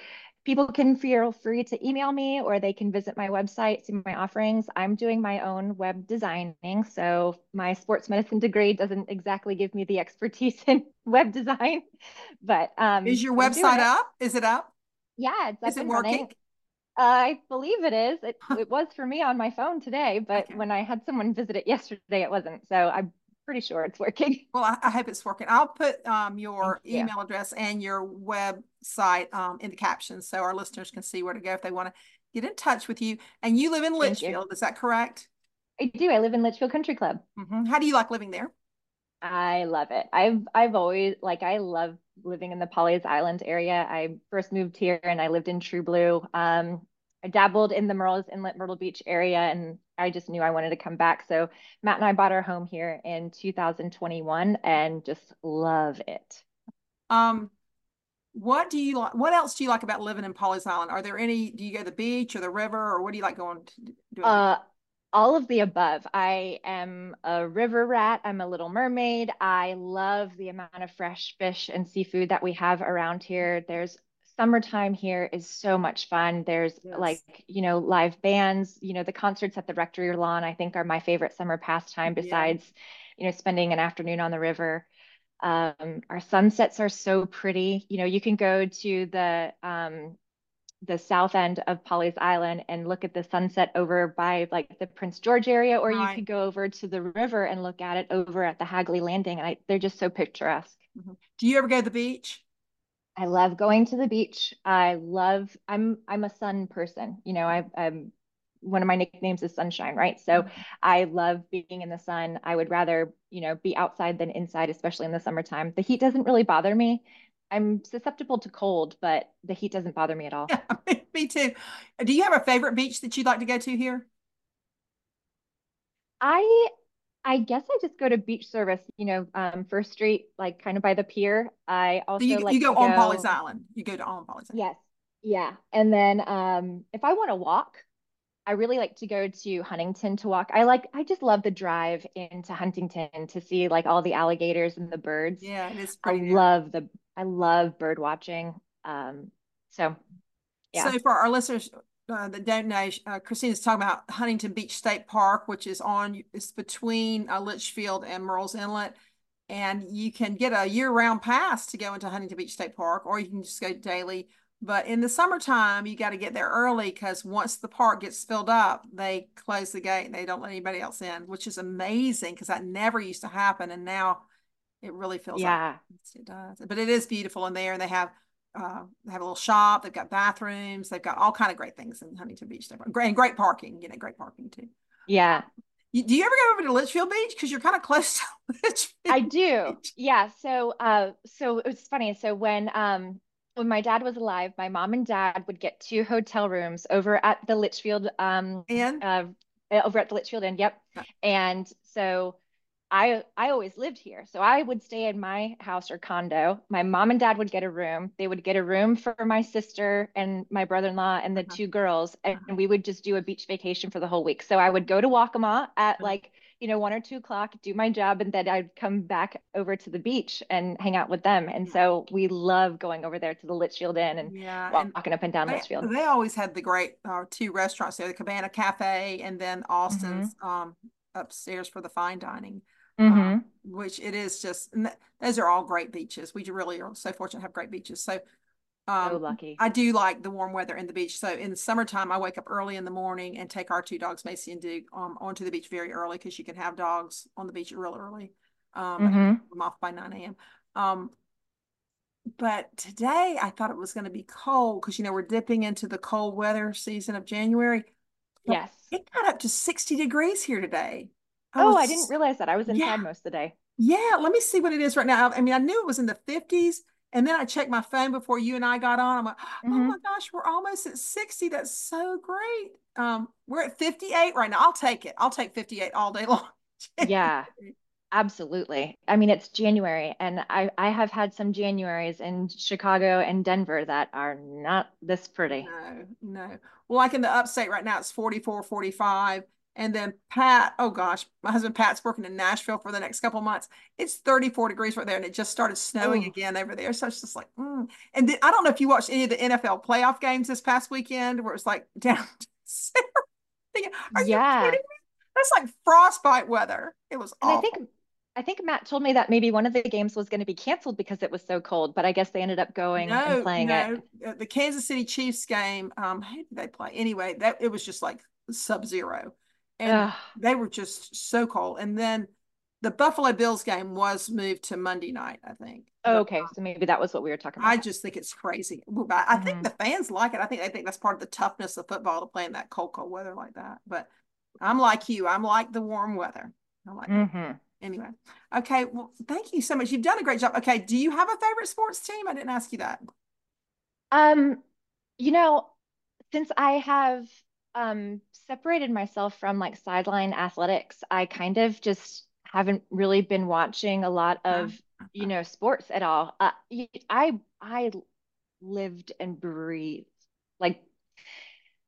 people can feel free to email me or they can visit my website, see my offerings. I'm doing my own web designing. So my sports medicine degree doesn't exactly give me the expertise in web design, but um, is your website up? Is it up? Yeah, it's up is it working? Running. I believe it is. It, it was for me on my phone today, but okay. when I had someone visit it yesterday, it wasn't. So I'm pretty sure it's working. Well, I, I hope it's working. I'll put um, your Thank email address and your website um, in the captions so our listeners can see where to go if they want to get in touch with you. And you live in Litchfield, is that correct? I do. I live in Litchfield Country Club. Mm-hmm. How do you like living there? I love it. I've I've always like I love living in the Pawleys Island area. I first moved here and I lived in True Blue. Um, I dabbled in the Murrells Inlet Myrtle Beach area and I just knew I wanted to come back. So Matt and I bought our home here in 2021 and just love it. Um, what do you like? What else do you like about living in Pawleys Island? Are there any, do you go to the beach or the river or what do you like going to do? Uh, all of the above. I am a river rat. I'm a little mermaid. I love the amount of fresh fish and seafood that we have around here. There's summertime here is so much fun. There's yes. like, you know, live bands, you know, the concerts at the rectory lawn, I think are my favorite summer pastime besides, yeah. you know, spending an afternoon on the river. Um, our sunsets are so pretty. You know, you can go to the um, the south end of Pawleys Island and look at the sunset over by like the Prince George area, or right. you could go over to the river and look at it over at the Hagley Landing. And I, they're just so picturesque. Mm-hmm. Do you ever go to the beach? I love going to the beach. I love I'm I'm a sun person. You know, I I'm one of my nicknames is sunshine, right? So mm-hmm. I love being in the sun. I would rather, you know, be outside than inside, especially in the summertime. The heat doesn't really bother me. I'm susceptible to cold, but the heat doesn't bother me at all. Yeah, me too. Do you have a favorite beach that you'd like to go to here? I I guess I just go to beach service, you know, um, First Street, like kind of by the pier. I also so you, like you go on Pawleys Island. You go to on Pawleys Island. Yes. Yeah. And then um, if I want to walk, I really like to go to Huntington to walk. I like I just love the drive into Huntington to see like all the alligators and the birds. Yeah, it is pretty. I love the I love bird watching. Um, so yeah. So for our listeners, uh, that don't know, uh, Christina's talking about Huntington Beach State Park, which is on, it's between uh, Litchfield and Murrells Inlet. And you can get a year round pass to go into Huntington Beach State Park, or you can just go daily. But in the summertime, you got to get there early because once the park gets filled up, they close the gate and they don't let anybody else in, which is amazing because that never used to happen. And now it really fills yeah. up. It does. But it is beautiful in there. And they have uh, they have a little shop. They've got bathrooms. They've got all kind of great things in Huntington Beach. Great and great parking. You know, great parking too. Yeah. You, do you ever go over to Litchfield Beach because you're kind of close to Litchfield? I do. Beach. Yeah. So, uh, so it was funny. So when um when my dad was alive, my mom and dad would get two hotel rooms over at the Litchfield um and uh, over at the Litchfield Inn. Yep. Yeah. And so I I always lived here. So I would stay in my house or condo. My mom and dad would get a room. They would get a room for my sister and my brother-in-law and the uh-huh. two girls and uh-huh. we would just do a beach vacation for the whole week. So I would go to Waccamaw at uh-huh. like, you know, one or two o'clock, do my job, and then I'd come back over to the beach and hang out with them. And so we love going over there to the Litchfield Inn and yeah, walking and up and down they, Litchfield. They always had the great uh, two restaurants there, the Cabana Cafe and then Austin's mm-hmm. um, upstairs for the fine dining. Mm-hmm. um, which it is just, those are all great beaches. We really are so fortunate to have great beaches. So, um, so lucky. I do like the warm weather and the beach. So in the summertime, I wake up early in the morning and take our two dogs, Macy and Duke, um, onto the beach very early because you can have dogs on the beach real early. Um, mm-hmm. I'm off by 9 a.m. Um, but today I thought it was going to be cold because, you know, we're dipping into the cold weather season of January. Yes. It got up to 60 degrees here today. I oh, was, I didn't realize that. I was inside yeah, most of the day. Yeah, let me see what it is right now. I mean, I knew it was in the 50s, and then I checked my phone before you and I got on. I'm like, oh mm-hmm. my gosh, we're almost at 60. That's so great. Um, we're at 58 right now. I'll take it. I'll take 58 all day long. yeah. Absolutely. I mean, it's January, and I, I have had some Januaries in Chicago and Denver that are not this pretty. No, no. Well, like in the upstate right now, it's 44, 45. And then Pat, oh gosh, my husband Pat's working in Nashville for the next couple months. It's 34 degrees right there, and it just started snowing oh. again over there. So it's just like, mm. and then, I don't know if you watched any of the NFL playoff games this past weekend where it's like down to Are yeah. you kidding me? That's like frostbite weather. It was awful. I think I think Matt told me that maybe one of the games was going to be canceled because it was so cold, but I guess they ended up going no, and playing no. it. Uh, the Kansas City Chiefs game, um, how did they play? Anyway, that it was just like sub-zero. And Ugh. they were just so cold. And then the Buffalo Bills game was moved to Monday night, I think. Oh, okay. So maybe that was what we were talking about. I just think it's crazy. I mm-hmm. think the fans like it. I think they think that's part of the toughness of football to play in that cold, cold weather like that. But I'm like you. I'm like the warm weather. I like mm-hmm. anyway okay well thank you so much you've done a great job okay do you have a favorite sports team i didn't ask you that um you know since i have um separated myself from like sideline athletics i kind of just haven't really been watching a lot of you know sports at all uh, i i lived and breathed like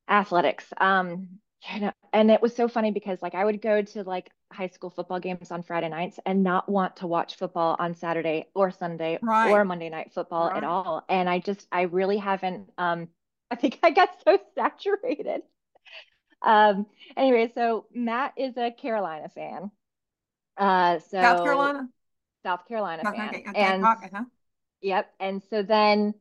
athletics um you know and it was so funny because like i would go to like high school football games on Friday nights and not want to watch football on Saturday or Sunday right. or Monday night football right. at all. And I just, I really haven't, um, I think I got so saturated. Um, anyway, so Matt is a Carolina fan. Uh, so South Carolina, South Carolina okay, fan. Okay, okay, and huh? yep. And so then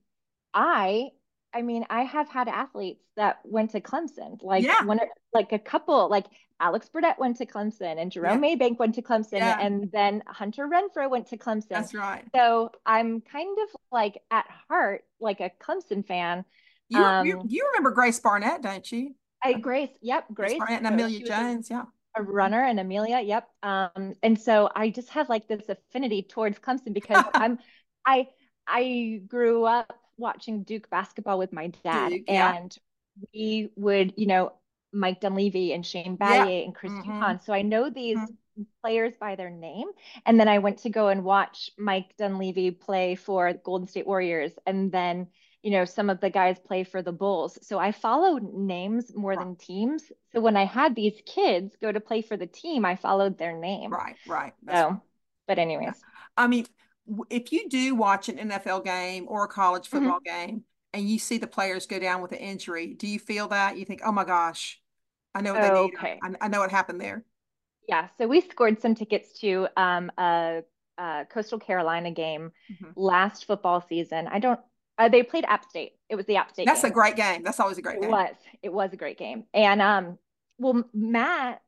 I I mean, I have had athletes that went to Clemson, like yeah. one, like a couple, like Alex Burdett went to Clemson and Jerome yeah. Maybank went to Clemson yeah. and then Hunter Renfrow went to Clemson. That's right. So I'm kind of like at heart, like a Clemson fan. You, um, you, you, remember Grace Barnett, don't you? I Grace, yep, Grace, Grace Barnett and Amelia Jones, yeah. A runner and Amelia, yep. Um, and so I just have like this affinity towards Clemson because I'm I I grew up watching Duke basketball with my dad Duke, and we would, you know, Mike Dunleavy and Shane Battier yeah. and Chris mm-hmm. So I know these mm-hmm. players by their name. And then I went to go and watch Mike Dunleavy play for Golden State Warriors. And then, you know, some of the guys play for the Bulls. So I followed names more right. than teams. So when I had these kids go to play for the team, I followed their name. Right, right. That's so, right. but anyways. Yeah. I mean, if you do watch an NFL game or a college mm-hmm. football mm-hmm. game, and you see the players go down with an injury, do you feel that? You think, oh my gosh, I know what they need. Okay. I, I, know what happened there. Yeah. So we scored some tickets to um, a, a Coastal Carolina game mm-hmm. last football season. I don't. Uh, they played App State. It was the App State. That's game. a great game. That's always a great game. It was. It was a great game. And um, well, Matt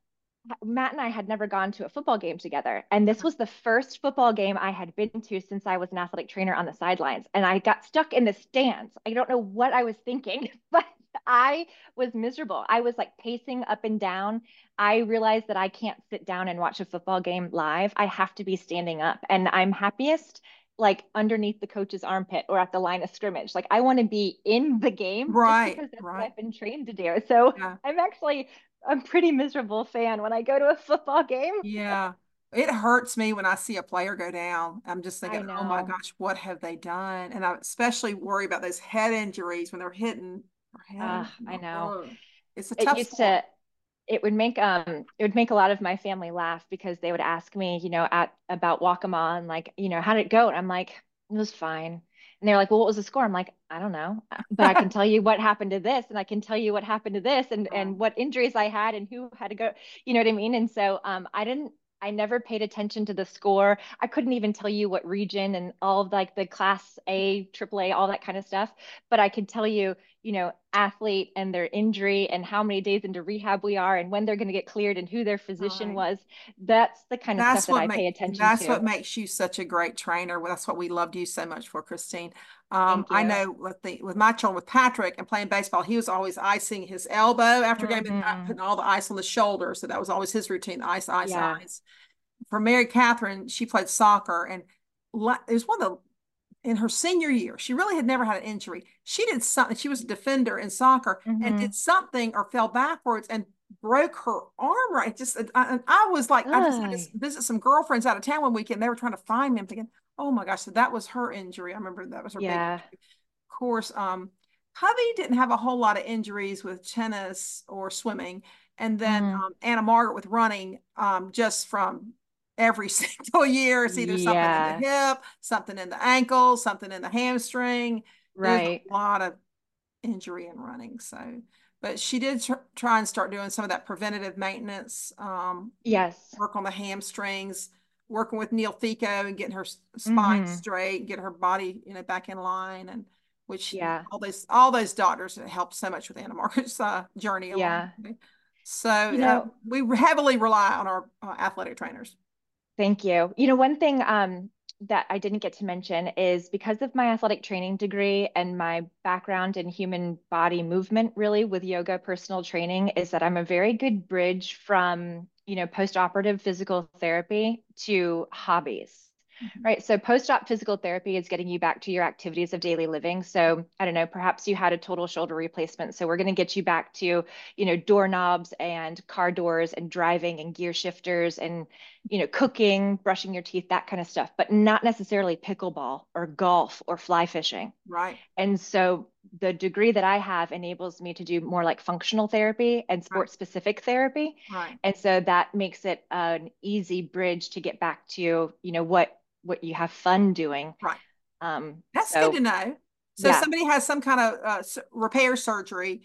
Matt and I had never gone to a football game together. And this was the first football game I had been to since I was an athletic trainer on the sidelines. And I got stuck in the stands. I don't know what I was thinking, but I was miserable. I was like pacing up and down. I realized that I can't sit down and watch a football game live. I have to be standing up. And I'm happiest like underneath the coach's armpit or at the line of scrimmage. Like I want to be in the game. Right. because that's right. what I've been trained to do. So yeah. I'm actually a pretty miserable fan when I go to a football game. Yeah. It hurts me when I see a player go down. I'm just thinking, oh my gosh, what have they done? And I especially worry about those head injuries when they're hitting. Uh, I know. It's a tough. It used sport. to. It would make um it would make a lot of my family laugh because they would ask me, you know, at about Waccamaw, like, you know, how did it go? And I'm like, it was fine. And they're like, well, what was the score? I'm like, I don't know, but I can tell you what happened to this, and I can tell you what happened to this, and and what injuries I had, and who had to go. You know what I mean? And so um, I didn't. I never paid attention to the score. I couldn't even tell you what region and all of like the class A, AAA, all that kind of stuff. But I could tell you, you know, athlete and their injury and how many days into rehab we are and when they're going to get cleared and who their physician right. was. That's the kind of that's stuff that I make, pay attention that's to. That's what makes you such a great trainer. That's what we loved you so much for, Christine. Um, I know with the with my children with Patrick and playing baseball, he was always icing his elbow after mm-hmm. game and uh, putting all the ice on the shoulder. So that was always his routine: ice, ice, yeah. ice. For Mary Catherine, she played soccer and it was one of the in her senior year, she really had never had an injury. She did something, she was a defender in soccer mm-hmm. and did something or fell backwards and broke her arm right. Just, I, I was like, Oy. I just had to visit some girlfriends out of town one weekend. They were trying to find me. I'm thinking, oh my gosh, so that was her injury. I remember that was her yeah. Of course, um, hubby didn't have a whole lot of injuries with tennis or swimming. And then mm-hmm. um, Anna Margaret with running, um, just from every single year. It's either something in the hip, something in the ankle, something in the hamstring. Right. There's a lot of injury in running. So, but she did tr- try and start doing some of that preventative maintenance. Um, yes. Work on the hamstrings, working with Neil Fico and getting her spine mm-hmm. straight, get her body, you know, back in line. And which, yeah, all those, all those doctors helped so much with Anna Margaret's uh, journey. Yeah. So you know, uh, we heavily rely on our uh, athletic trainers. Thank you. You know, one thing um, that I didn't get to mention is because of my athletic training degree and my background in human body movement, really with yoga personal training, is that I'm a very good bridge from, you know, post operative physical therapy to hobbies. Mm-hmm. Right. So post op physical therapy is getting you back to your activities of daily living. So I don't know, perhaps you had a total shoulder replacement. So we're going to get you back to, you know, doorknobs and car doors and driving and gear shifters and, you know, cooking, brushing your teeth, that kind of stuff, but not necessarily pickleball or golf or fly fishing. Right. And so the degree that I have enables me to do more like functional therapy and sport specific right. therapy. Right. And so that makes it an easy bridge to get back to, you know, what what you have fun doing. Right. Um, That's so, good to know. So yeah. somebody has some kind of uh, repair surgery,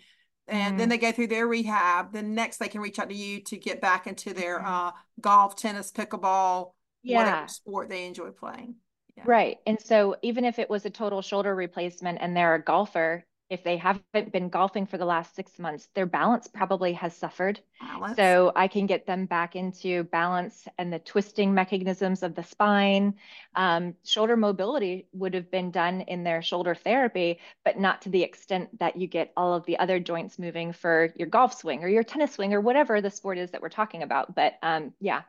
and mm then they go through their rehab. Then next they can reach out to you to get back into their mm-hmm. uh, golf, tennis, pickleball, yeah. whatever sport they enjoy playing. Yeah. Right. And so even if it was a total shoulder replacement and they're a golfer, if they haven't been golfing for the last six months, their balance probably has suffered. Balance. So I can get them back into balance and the twisting mechanisms of the spine. Um, shoulder mobility would have been done in their shoulder therapy, but not to the extent that you get all of the other joints moving for your golf swing or your tennis swing or whatever the sport is that we're talking about. But um, yeah.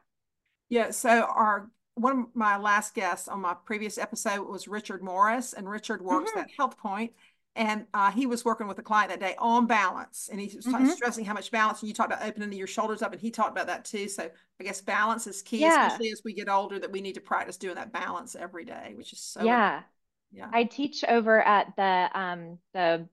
Yeah. So our one of my last guests on my previous episode was Richard Morris, and Richard works mm-hmm. at Healthpoint and uh, he was working with a client that day on balance and he was mm-hmm. stressing how much balance and you talked about opening your shoulders up and he talked about that too so i guess balance is key yeah. especially as we get older that we need to practice doing that balance every day which is so yeah yeah i teach over at the um the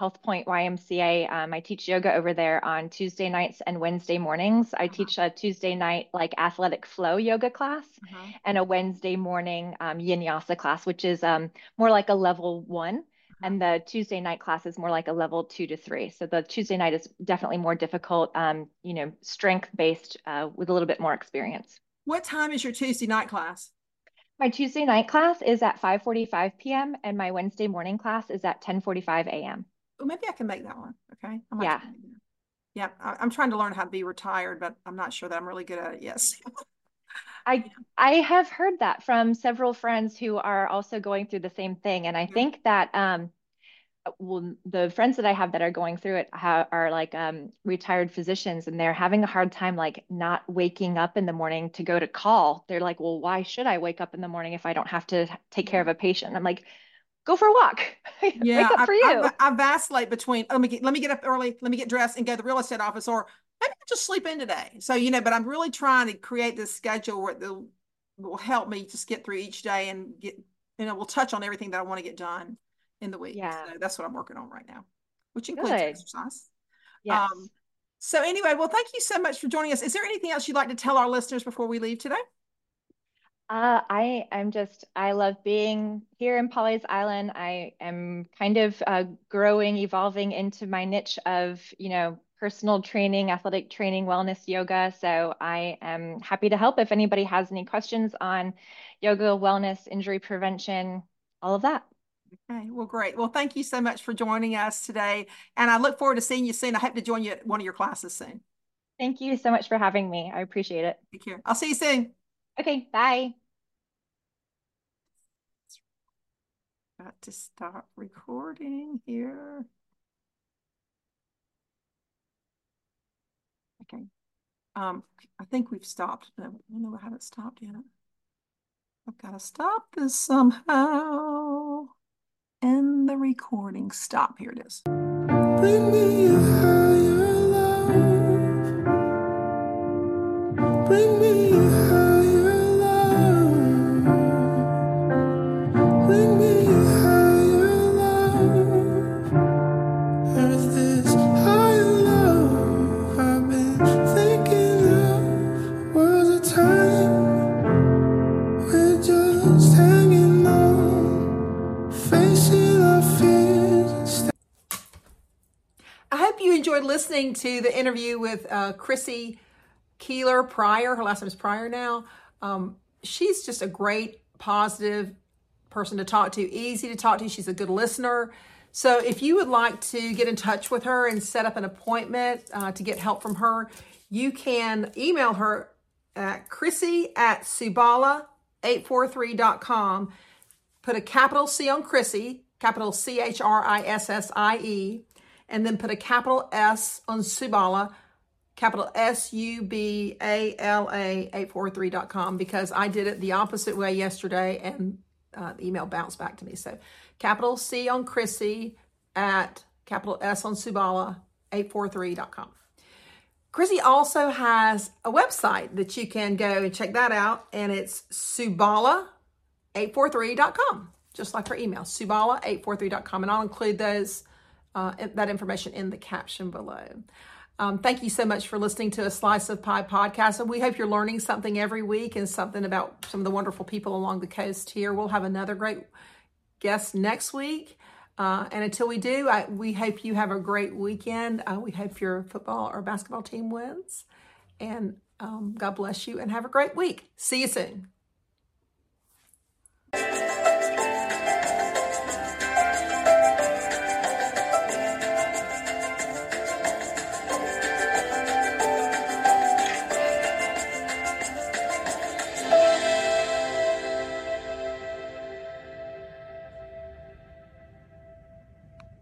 Healthpoint ymca um, i teach yoga over there on tuesday nights and wednesday mornings i uh-huh. teach a tuesday night like athletic flow yoga class uh-huh. and a wednesday morning um, vinyasa class which is um, more like a level one and the Tuesday night class is more like a level two to three. So the Tuesday night is definitely more difficult, um, you know, strength based uh, with a little bit more experience. What time is your Tuesday night class? My Tuesday night class is at 5:45 p.m. and my Wednesday morning class is at 10:45 a.m. Well, maybe I can make that one. Okay. yeah. Yeah. I'm trying to learn how to be retired, but I'm not sure that I'm really good at it. Yes. I I have heard that from several friends who are also going through the same thing, and I mm-hmm. think that um, well, the friends that I have that are going through it ha- are like um, retired physicians, and they're having a hard time like not waking up in the morning to go to call. They're like, well, why should I wake up in the morning if I don't have to take care of a patient? I'm like, go for a walk. Yeah, wake up for I, you. I, I, vacillate between let me get, let me get up early, let me get dressed and go to the real estate office, or maybe I'll just sleep in today. So, you know, but I'm really trying to create this schedule where it will help me just get through each day and get, you know, we'll touch on everything that I want to get done in the week. Yeah. So that's what I'm working on right now, which includes Good. exercise. Yes. Um, so anyway, well, thank you so much for joining us. Is there anything else you'd like to tell our listeners before we leave today? Uh, I am just, I love being here in Pawleys Island. I am kind of uh, growing, evolving into my niche of, you know, personal training, athletic training, wellness, yoga. So I am happy to help if anybody has any questions on yoga, wellness, injury prevention, all of that. Okay, well, great. Well, thank you so much for joining us today. And I look forward to seeing you soon. I hope to join you at one of your classes soon. Thank you so much for having me. I appreciate it. Take care. I'll see you soon. Okay, bye. Got to stop recording here. Okay. Um, I think we've stopped. No, no, I haven't stopped yet. I've got to stop this somehow. And the recording. Stop. Here it is. Bring me higher love. Bring me listening to the interview with uh, Chrissie Keillor Prior. Her last name is Prior now. Um, she's just a great, positive person to talk to, easy to talk to. She's a good listener. So if you would like to get in touch with her and set up an appointment uh, to get help from her, you can email her at chrissie at subala843.com. Put a capital C on Chrissie, capital C H R I S S I E, and then put a capital S on Subala, capital S U B A L A 843.com because I did it the opposite way yesterday and uh, the email bounced back to me. So capital C on Chrissie at capital S on Subala 843.com. Chrissie also has a website that you can go and check that out, and it's subala843.com, just like her email, subala843.com. And I'll include those uh, that information in the caption below. Um, thank you so much for listening to a Slice of Pie podcast. And we hope you're learning something every week and something about some of the wonderful people along the coast here. We'll have another great guest next week. Uh, and until we do, I, we hope you have a great weekend. Uh, we hope your football or basketball team wins. And um, God bless you and have a great week. See you soon.